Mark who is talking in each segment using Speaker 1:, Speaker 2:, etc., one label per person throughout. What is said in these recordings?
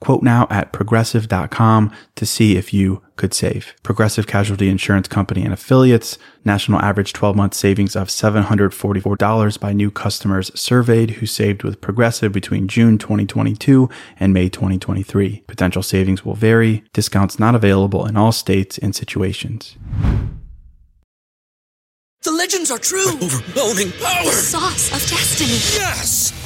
Speaker 1: Quote now at progressive.com to see if you could save. Progressive Casualty Insurance Company and affiliates. National average 12 month savings of $744 by new customers surveyed who saved with Progressive between June 2022 and May 2023. Potential savings will vary. Discounts not available in all states and situations.
Speaker 2: The legends are true.
Speaker 3: Overwhelming power!
Speaker 2: The sauce of destiny.
Speaker 3: Yes!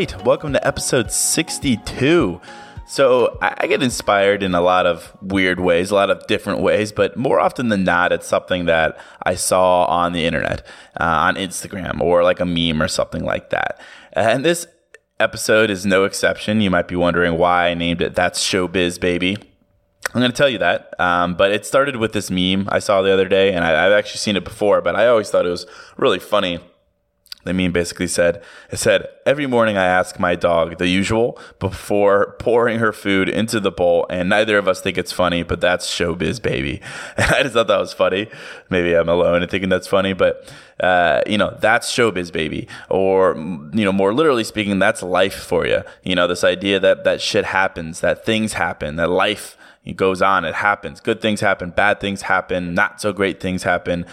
Speaker 4: Right, welcome to episode 62. So, I get inspired in a lot of weird ways, a lot of different ways, but more often than not, it's something that I saw on the internet, uh, on Instagram, or like a meme or something like that. And this episode is no exception. You might be wondering why I named it That's Showbiz Baby. I'm going to tell you that. Um, but it started with this meme I saw the other day, and I, I've actually seen it before, but I always thought it was really funny. The meme basically said, it said, every morning I ask my dog the usual before pouring her food into the bowl, and neither of us think it's funny, but that's showbiz, baby. And I just thought that was funny. Maybe I'm alone in thinking that's funny, but, uh, you know, that's showbiz, baby. Or, you know, more literally speaking, that's life for you. You know, this idea that that shit happens, that things happen, that life goes on, it happens. Good things happen, bad things happen, not so great things happen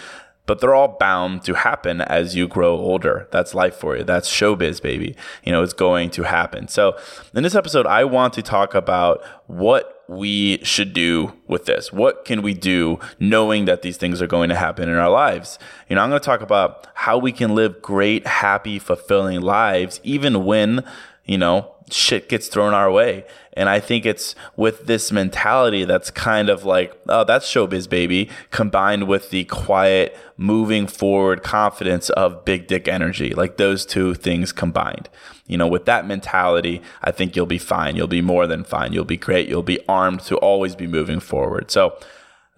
Speaker 4: but they're all bound to happen as you grow older. That's life for you. That's showbiz, baby. You know, it's going to happen. So, in this episode, I want to talk about what we should do with this. What can we do knowing that these things are going to happen in our lives? You know, I'm going to talk about how we can live great, happy, fulfilling lives, even when, you know, shit gets thrown our way. And I think it's with this mentality that's kind of like, oh, that's showbiz, baby, combined with the quiet, moving forward confidence of big dick energy. Like those two things combined. You know, with that mentality, I think you'll be fine. You'll be more than fine. You'll be great. You'll be armed to always be moving forward. So,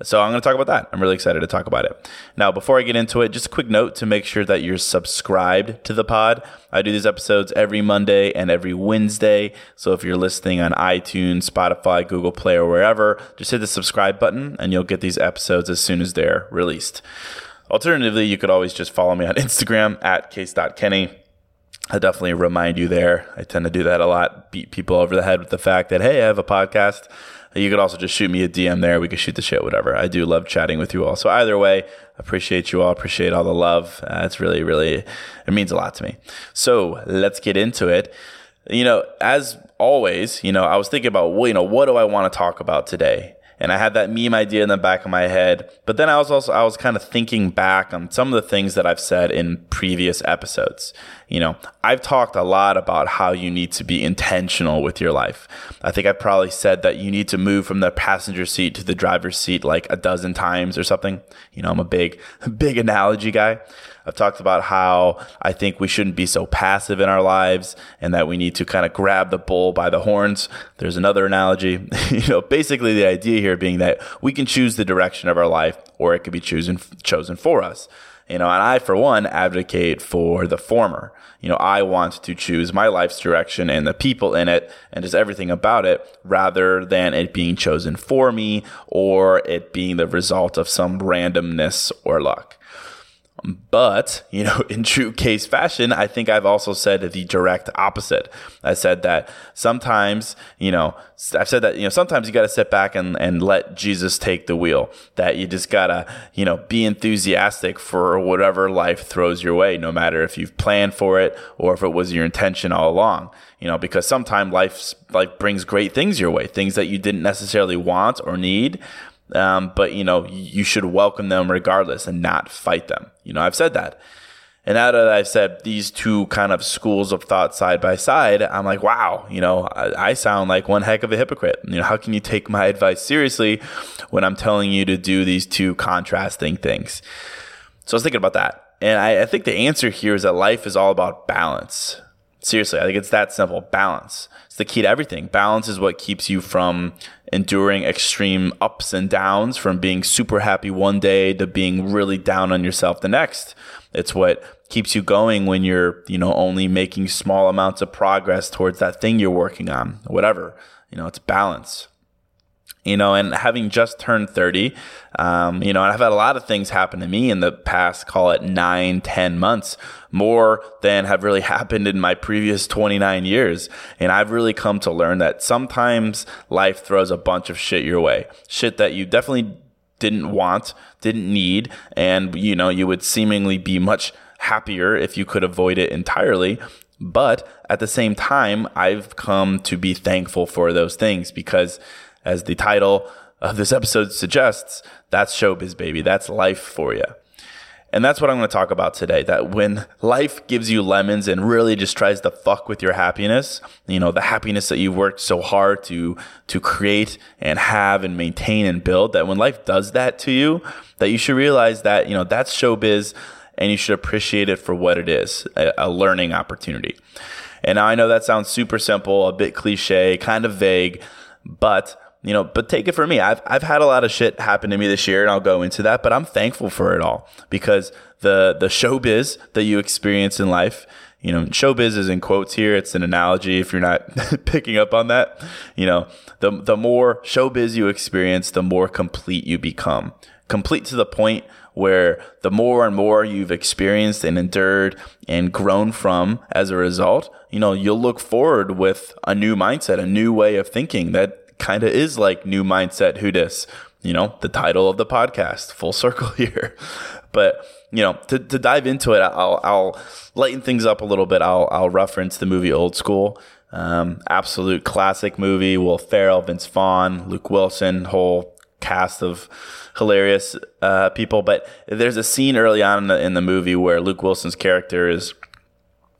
Speaker 4: so I'm going to talk about that. I'm really excited to talk about it. Now, before I get into it, just a quick note to make sure that you're subscribed to the pod. I do these episodes every Monday and every Wednesday. So if you're listening on iTunes, Spotify, Google Play, or wherever, just hit the subscribe button and you'll get these episodes as soon as they're released. Alternatively, you could always just follow me on Instagram at case.kenny. I definitely remind you there. I tend to do that a lot, beat people over the head with the fact that, hey, I have a podcast. You could also just shoot me a DM there. We could shoot the shit, whatever. I do love chatting with you all. So either way, appreciate you all. Appreciate all the love. Uh, it's really, really, it means a lot to me. So let's get into it. You know, as always, you know, I was thinking about, well, you know, what do I want to talk about today? and I had that meme idea in the back of my head. But then I was also I was kind of thinking back on some of the things that I've said in previous episodes. You know, I've talked a lot about how you need to be intentional with your life. I think I probably said that you need to move from the passenger seat to the driver's seat like a dozen times or something. You know, I'm a big big analogy guy. I've talked about how I think we shouldn't be so passive in our lives and that we need to kind of grab the bull by the horns. There's another analogy. you know, basically the idea here being that we can choose the direction of our life or it could be chosen chosen for us. You know, and I, for one, advocate for the former. You know, I want to choose my life's direction and the people in it and just everything about it rather than it being chosen for me or it being the result of some randomness or luck. But, you know, in true case fashion, I think I've also said the direct opposite. I said that sometimes, you know, I've said that, you know, sometimes you got to sit back and, and let Jesus take the wheel, that you just got to, you know, be enthusiastic for whatever life throws your way, no matter if you've planned for it or if it was your intention all along, you know, because sometimes life, life brings great things your way, things that you didn't necessarily want or need. Um, but you know, you should welcome them regardless and not fight them. You know, I've said that. And now that I've said these two kind of schools of thought side by side, I'm like, wow, you know, I, I, sound like one heck of a hypocrite. You know, how can you take my advice seriously when I'm telling you to do these two contrasting things? So I was thinking about that. And I, I think the answer here is that life is all about balance. Seriously, I think it's that simple balance. It's the key to everything. Balance is what keeps you from enduring extreme ups and downs from being super happy one day to being really down on yourself the next. It's what keeps you going when you're, you know, only making small amounts of progress towards that thing you're working on, whatever. You know, it's balance you know, and having just turned 30, um, you know, I've had a lot of things happen to me in the past, call it nine, 10 months, more than have really happened in my previous 29 years. And I've really come to learn that sometimes life throws a bunch of shit your way, shit that you definitely didn't want, didn't need, and, you know, you would seemingly be much happier if you could avoid it entirely. But at the same time, I've come to be thankful for those things because as the title of this episode suggests, that's showbiz, baby. That's life for you. And that's what I'm going to talk about today. That when life gives you lemons and really just tries to fuck with your happiness, you know, the happiness that you've worked so hard to, to create and have and maintain and build, that when life does that to you, that you should realize that, you know, that's showbiz and you should appreciate it for what it is, a, a learning opportunity. And I know that sounds super simple, a bit cliche, kind of vague, but you know, but take it from me. I've, I've had a lot of shit happen to me this year and I'll go into that, but I'm thankful for it all because the, the showbiz that you experience in life, you know, showbiz is in quotes here. It's an analogy if you're not picking up on that. You know, the, the more showbiz you experience, the more complete you become. Complete to the point where the more and more you've experienced and endured and grown from as a result, you know, you'll look forward with a new mindset, a new way of thinking that kind of is like new mindset who dis you know the title of the podcast full circle here. But you know to, to dive into it I'll, I'll lighten things up a little bit. I'll, I'll reference the movie old school. Um, absolute classic movie. Will ferrell vince vaughn luke wilson whole cast of hilarious uh, people. But there's a scene early on in the, in the movie where luke wilson's character is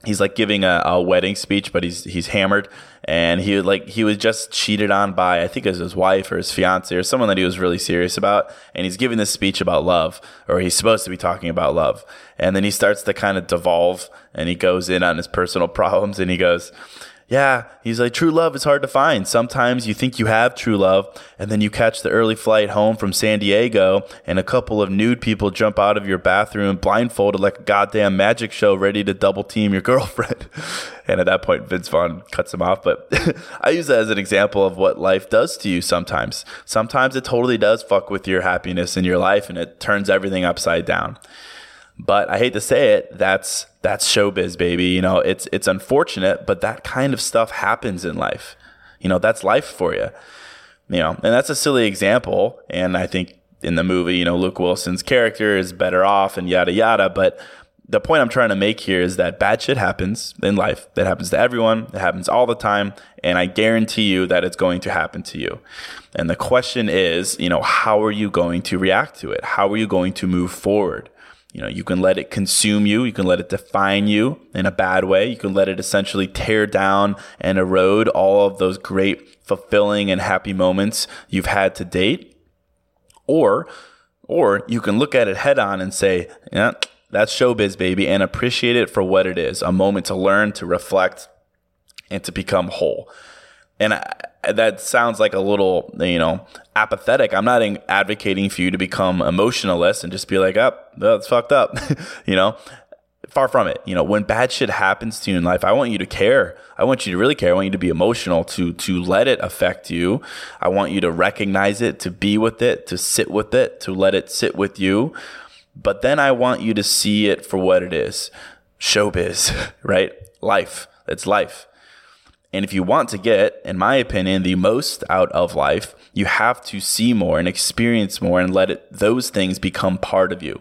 Speaker 4: he's like giving a, a, wedding speech, but he's he's hammered, and he like he was just cheated on by I think it was his wife or his fiance or someone that he was really serious about, and he's giving this speech about love, or he's supposed to be talking about love, and then he starts to kind of devolve, and he goes in on his personal problems, and he goes yeah, he's like, true love is hard to find. Sometimes you think you have true love, and then you catch the early flight home from San Diego, and a couple of nude people jump out of your bathroom blindfolded like a goddamn magic show, ready to double team your girlfriend. and at that point, Vince Vaughn cuts him off. But I use that as an example of what life does to you sometimes. Sometimes it totally does fuck with your happiness in your life, and it turns everything upside down. But I hate to say it, that's that's showbiz, baby. You know, it's it's unfortunate, but that kind of stuff happens in life. You know, that's life for you. You know, and that's a silly example. And I think in the movie, you know, Luke Wilson's character is better off and yada yada. But the point I'm trying to make here is that bad shit happens in life. That happens to everyone. It happens all the time. And I guarantee you that it's going to happen to you. And the question is, you know, how are you going to react to it? How are you going to move forward? You know, you can let it consume you. You can let it define you in a bad way. You can let it essentially tear down and erode all of those great, fulfilling, and happy moments you've had to date. Or, or you can look at it head on and say, yeah, that's showbiz, baby, and appreciate it for what it is a moment to learn, to reflect, and to become whole. And I, that sounds like a little, you know, apathetic. I'm not advocating for you to become emotionalist and just be like, up, oh, that's fucked up, you know. Far from it. You know, when bad shit happens to you in life, I want you to care. I want you to really care. I want you to be emotional, to to let it affect you. I want you to recognize it, to be with it, to sit with it, to let it sit with you. But then I want you to see it for what it is. Showbiz, right? Life. It's life. And if you want to get, in my opinion, the most out of life, you have to see more and experience more and let it, those things become part of you.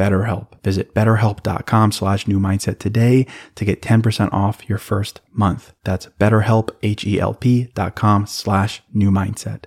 Speaker 1: BetterHelp. Visit betterhelp.com slash new mindset today to get 10% off your first month. That's betterhelp, H-E-L-P dot com slash new mindset.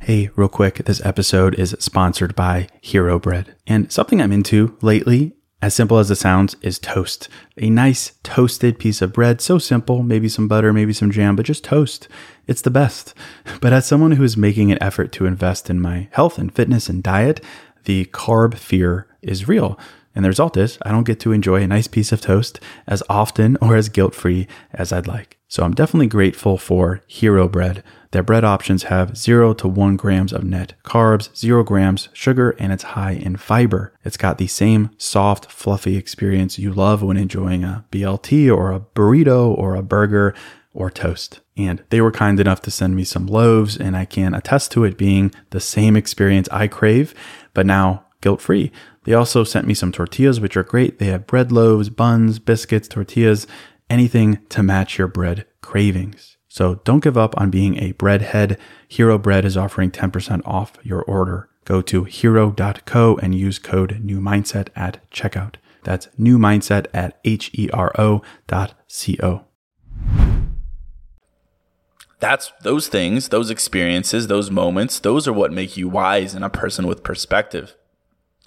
Speaker 1: Hey, real quick, this episode is sponsored by Hero Bread. And something I'm into lately as simple as it sounds, is toast. A nice toasted piece of bread, so simple, maybe some butter, maybe some jam, but just toast. It's the best. But as someone who is making an effort to invest in my health and fitness and diet, the carb fear is real. And the result is I don't get to enjoy a nice piece of toast as often or as guilt free as I'd like. So I'm definitely grateful for Hero Bread. Their bread options have 0 to 1 grams of net carbs, 0 grams sugar, and it's high in fiber. It's got the same soft, fluffy experience you love when enjoying a BLT or a burrito or a burger or toast. And they were kind enough to send me some loaves, and I can attest to it being the same experience I crave, but now guilt free. They also sent me some tortillas, which are great. They have bread loaves, buns, biscuits, tortillas, anything to match your bread cravings. So don't give up on being a breadhead. Hero Bread is offering 10% off your order. Go to hero.co and use code newmindset at checkout. That's new mindset at E C O
Speaker 4: that's those things, those experiences, those moments, those are what make you wise and a person with perspective.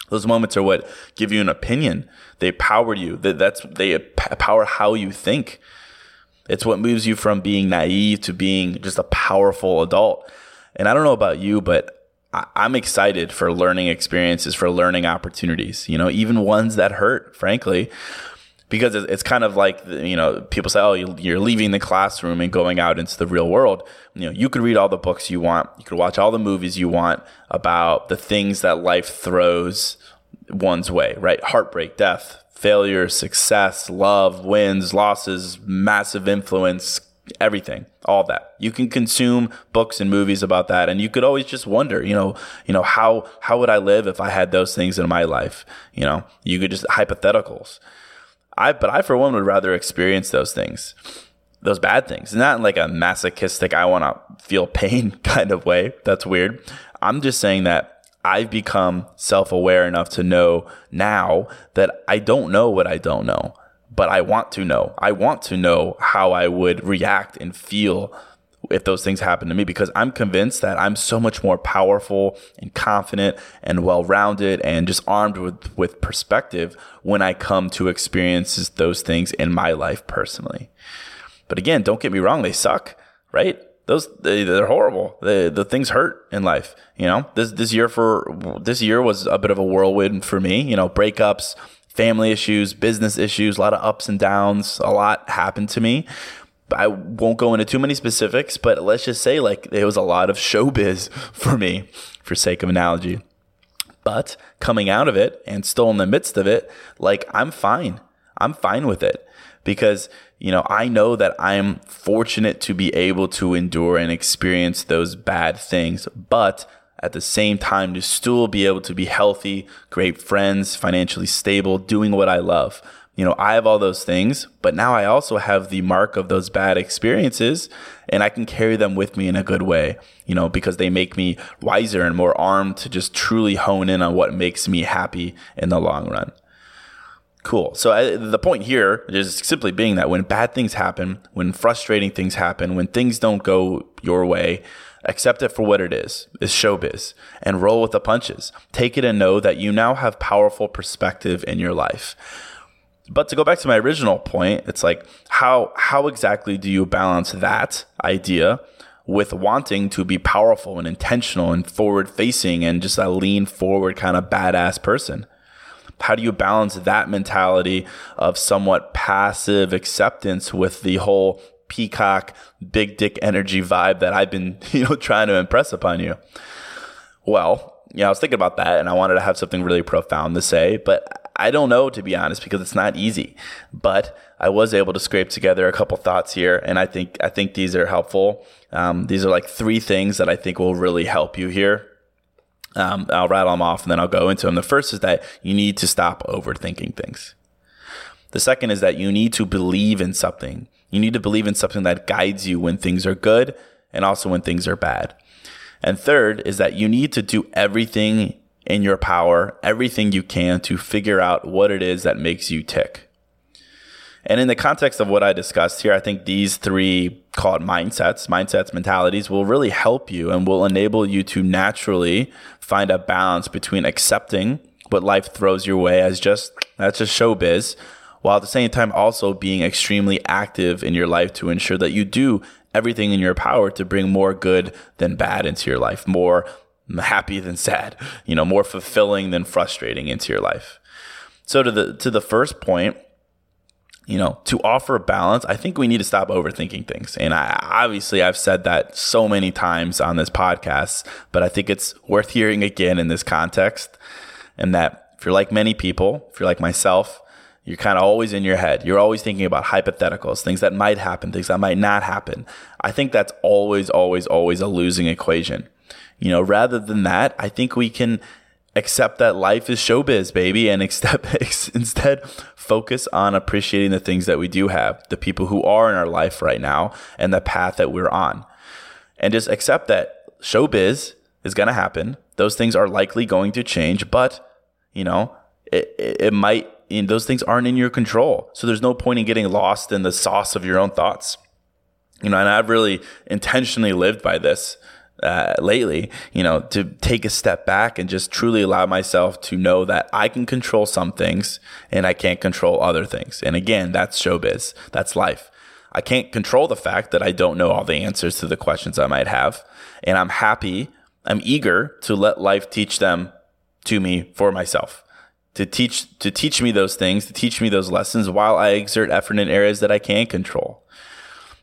Speaker 4: Those moments are what give you an opinion. They power you. That's they power how you think. It's what moves you from being naive to being just a powerful adult. And I don't know about you, but I'm excited for learning experiences, for learning opportunities, you know, even ones that hurt, frankly because it's kind of like you know people say oh you're leaving the classroom and going out into the real world. You know you could read all the books you want. You could watch all the movies you want about the things that life throws one's way right? Heartbreak death failure success love wins losses massive influence everything all that. You can consume books and movies about that and you could always just wonder you know you know how how would i live if i had those things in my life? You know you could just hypotheticals I but I for one would rather experience those things, those bad things, not in like a masochistic I want to feel pain kind of way. That's weird. I'm just saying that I've become self-aware enough to know now that I don't know what I don't know, but I want to know. I want to know how I would react and feel if those things happen to me because I'm convinced that I'm so much more powerful and confident and well rounded and just armed with, with perspective when I come to experiences those things in my life personally. But again, don't get me wrong, they suck, right? Those they, they're horrible. The the things hurt in life. You know, this this year for this year was a bit of a whirlwind for me. You know, breakups, family issues, business issues, a lot of ups and downs. A lot happened to me. I won't go into too many specifics, but let's just say like it was a lot of showbiz for me, for sake of analogy. But coming out of it and still in the midst of it, like I'm fine. I'm fine with it because you know I know that I'm fortunate to be able to endure and experience those bad things, but at the same time to still be able to be healthy, great friends, financially stable, doing what I love. You know, I have all those things, but now I also have the mark of those bad experiences and I can carry them with me in a good way, you know, because they make me wiser and more armed to just truly hone in on what makes me happy in the long run. Cool. So I, the point here is simply being that when bad things happen, when frustrating things happen, when things don't go your way, accept it for what it is, is showbiz, and roll with the punches. Take it and know that you now have powerful perspective in your life. But to go back to my original point, it's like how how exactly do you balance that idea with wanting to be powerful and intentional and forward facing and just a lean forward kind of badass person? How do you balance that mentality of somewhat passive acceptance with the whole peacock big dick energy vibe that I've been, you know, trying to impress upon you? Well, yeah, I was thinking about that and I wanted to have something really profound to say, but I don't know, to be honest, because it's not easy. But I was able to scrape together a couple thoughts here, and I think I think these are helpful. Um, these are like three things that I think will really help you here. Um, I'll rattle them off and then I'll go into them. The first is that you need to stop overthinking things. The second is that you need to believe in something. You need to believe in something that guides you when things are good and also when things are bad. And third is that you need to do everything in your power everything you can to figure out what it is that makes you tick. And in the context of what I discussed here, I think these three called mindsets, mindsets, mentalities will really help you and will enable you to naturally find a balance between accepting what life throws your way as just that's just showbiz, while at the same time also being extremely active in your life to ensure that you do everything in your power to bring more good than bad into your life, more happy than sad, you know, more fulfilling than frustrating into your life. So to the to the first point, you know, to offer balance, I think we need to stop overthinking things. And I obviously I've said that so many times on this podcast, but I think it's worth hearing again in this context. And that if you're like many people, if you're like myself, you're kind of always in your head. You're always thinking about hypotheticals, things that might happen, things that might not happen. I think that's always, always, always a losing equation. You know, rather than that, I think we can accept that life is showbiz, baby, and accept, instead focus on appreciating the things that we do have, the people who are in our life right now, and the path that we're on. And just accept that showbiz is going to happen. Those things are likely going to change, but, you know, it, it, it might, you know, those things aren't in your control. So there's no point in getting lost in the sauce of your own thoughts. You know, and I've really intentionally lived by this uh, lately, you know, to take a step back and just truly allow myself to know that I can control some things and I can't control other things. And again, that's showbiz. That's life. I can't control the fact that I don't know all the answers to the questions I might have. And I'm happy, I'm eager to let life teach them to me for myself. To teach to teach me those things, to teach me those lessons while I exert effort in areas that I can control.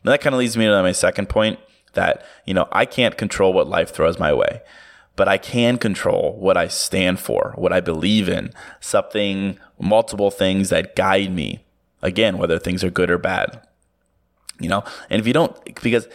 Speaker 4: And that kind of leads me to my second point that, you know, I can't control what life throws my way, but I can control what I stand for, what I believe in, something, multiple things that guide me. Again, whether things are good or bad. You know, and if you don't, because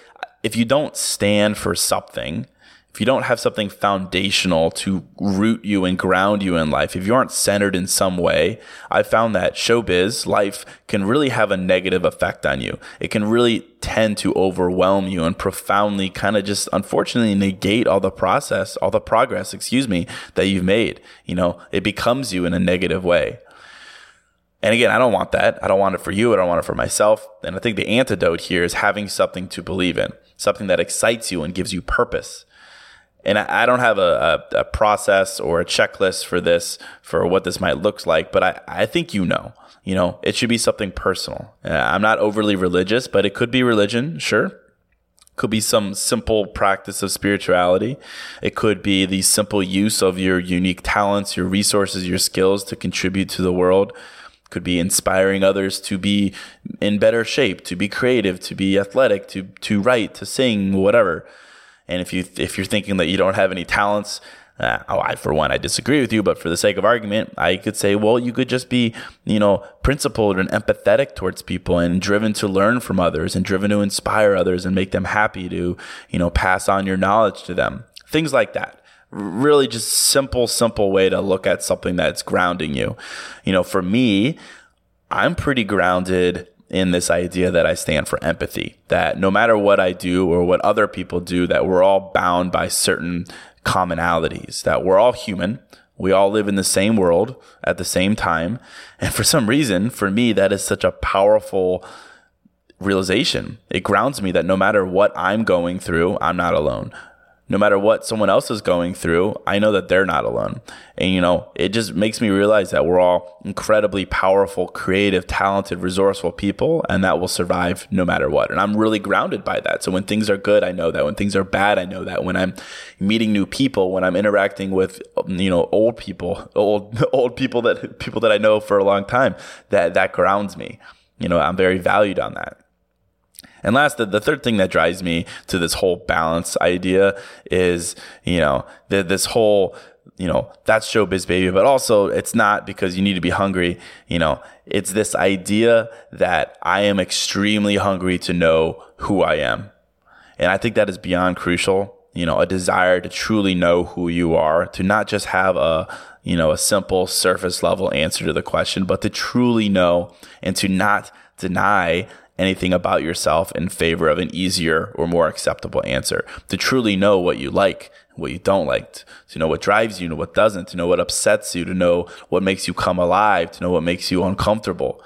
Speaker 4: if you don't stand for something, if you don't have something foundational to root you and ground you in life, if you aren't centered in some way, I found that showbiz life can really have a negative effect on you. It can really tend to overwhelm you and profoundly kind of just unfortunately negate all the process, all the progress, excuse me, that you've made. You know, it becomes you in a negative way. And again, I don't want that. I don't want it for you. I don't want it for myself. And I think the antidote here is having something to believe in, something that excites you and gives you purpose and I, don't have a, a, a, process or a checklist for this for what this might look like, but I, I think you know. You know, it should be something personal. Uh, I'm not overly religious, but it could be religion, sure. Could be some simple practice of spirituality. It could be the simple use of your unique talents, your resources, your skills to contribute to the world. Could be inspiring others to be in better shape, to be creative, to be athletic, to to write, to sing, whatever. And if you if you're thinking that you don't have any talents, Uh, oh, I, for one, I disagree with you, but for the sake of argument, I could say, well, you could just be, you know, principled and empathetic towards people and driven to learn from others and driven to inspire others and make them happy to, you know, pass on your knowledge to them. Things like that really just simple, simple way to look at something that's grounding you. You know, for me, I'm pretty grounded in this idea that I stand for empathy, that no matter what I do or what other people do, that we're all bound by certain commonalities, that we're all human. We all live in the same world at the same time. And for some reason, for me, that is such a powerful realization. It grounds me that no matter what I'm going through, I'm not alone no matter what someone else is going through, I know that they're not alone. And, you know, it just makes me realize that we're all incredibly powerful, creative, talented, resourceful people, and that will survive no matter what. And I'm really grounded by that. So when things are good, I know that. When things are bad, I know that. When I'm meeting new people, when I'm interacting with, you know, old people, old, old people that, people that I know for a long time, that, that grounds me. You know, I'm very valued on that. And last, the, the third thing that drives me to this whole balance idea is, you know, the, this whole, you know, that's showbiz baby, but also it's not because you need to be hungry. You know, it's this idea that I am extremely hungry to know who I am. And I think that is beyond crucial. You know, a desire to truly know who you are, to not just have a, you know, a simple surface level answer to the question, but to truly know and to not deny anything about yourself in favor of an easier or more acceptable answer. To truly know what you like, what you don't like, to know what drives you, to what doesn't, to know what upsets you, to know what makes you come alive, to know what makes you uncomfortable.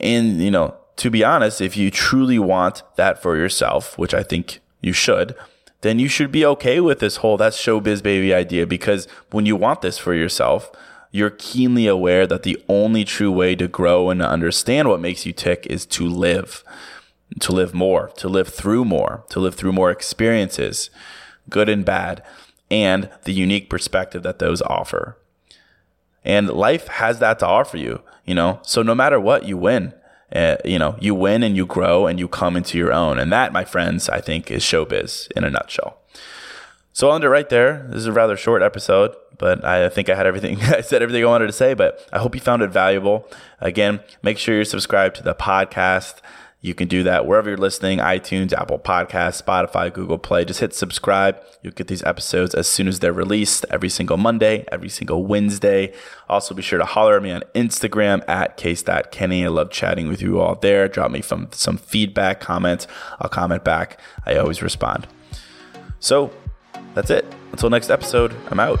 Speaker 4: And, you know, to be honest, if you truly want that for yourself, which I think you should, then you should be okay with this whole that's showbiz baby idea because when you want this for yourself, you're keenly aware that the only true way to grow and to understand what makes you tick is to live, to live more, to live through more, to live through more experiences, good and bad, and the unique perspective that those offer. And life has that to offer you, you know? So no matter what, you win. Uh, you know, you win and you grow and you come into your own. And that, my friends, I think is showbiz in a nutshell. So I'll end it right there. This is a rather short episode, but I think I had everything. I said everything I wanted to say, but I hope you found it valuable. Again, make sure you're subscribed to the podcast. You can do that wherever you're listening iTunes, Apple Podcasts, Spotify, Google Play. Just hit subscribe. You'll get these episodes as soon as they're released every single Monday, every single Wednesday. Also, be sure to holler at me on Instagram at case.kenny. I love chatting with you all there. Drop me some, some feedback, comments. I'll comment back. I always respond. So, that's it. Until next episode, I'm out.